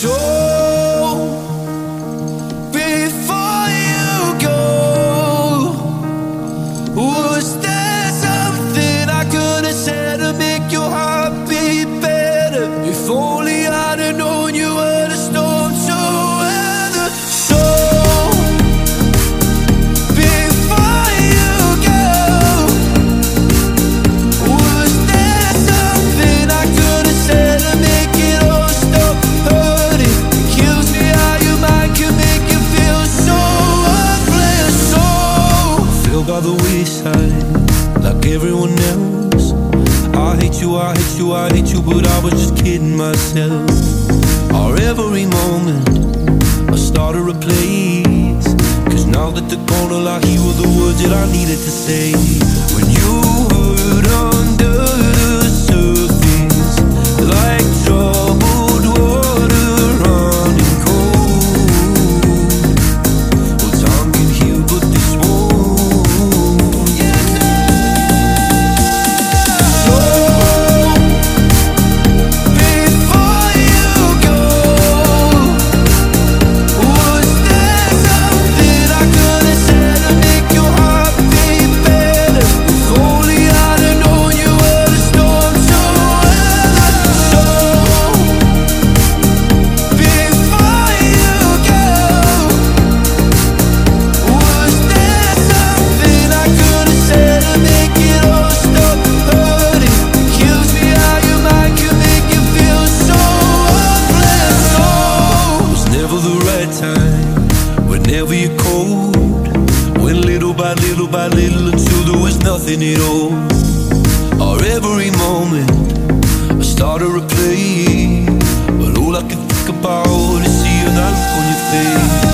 So like everyone else. I hate you, I hate you, I hate you, but I was just kidding myself. Our every moment, I started a place. Cause now that gone, all I hear the words that I needed to say. When the right time. Whenever you're cold, went little by little by little until there was nothing at all. Or every moment, I started to play, but all I could think about is seeing that look on your face.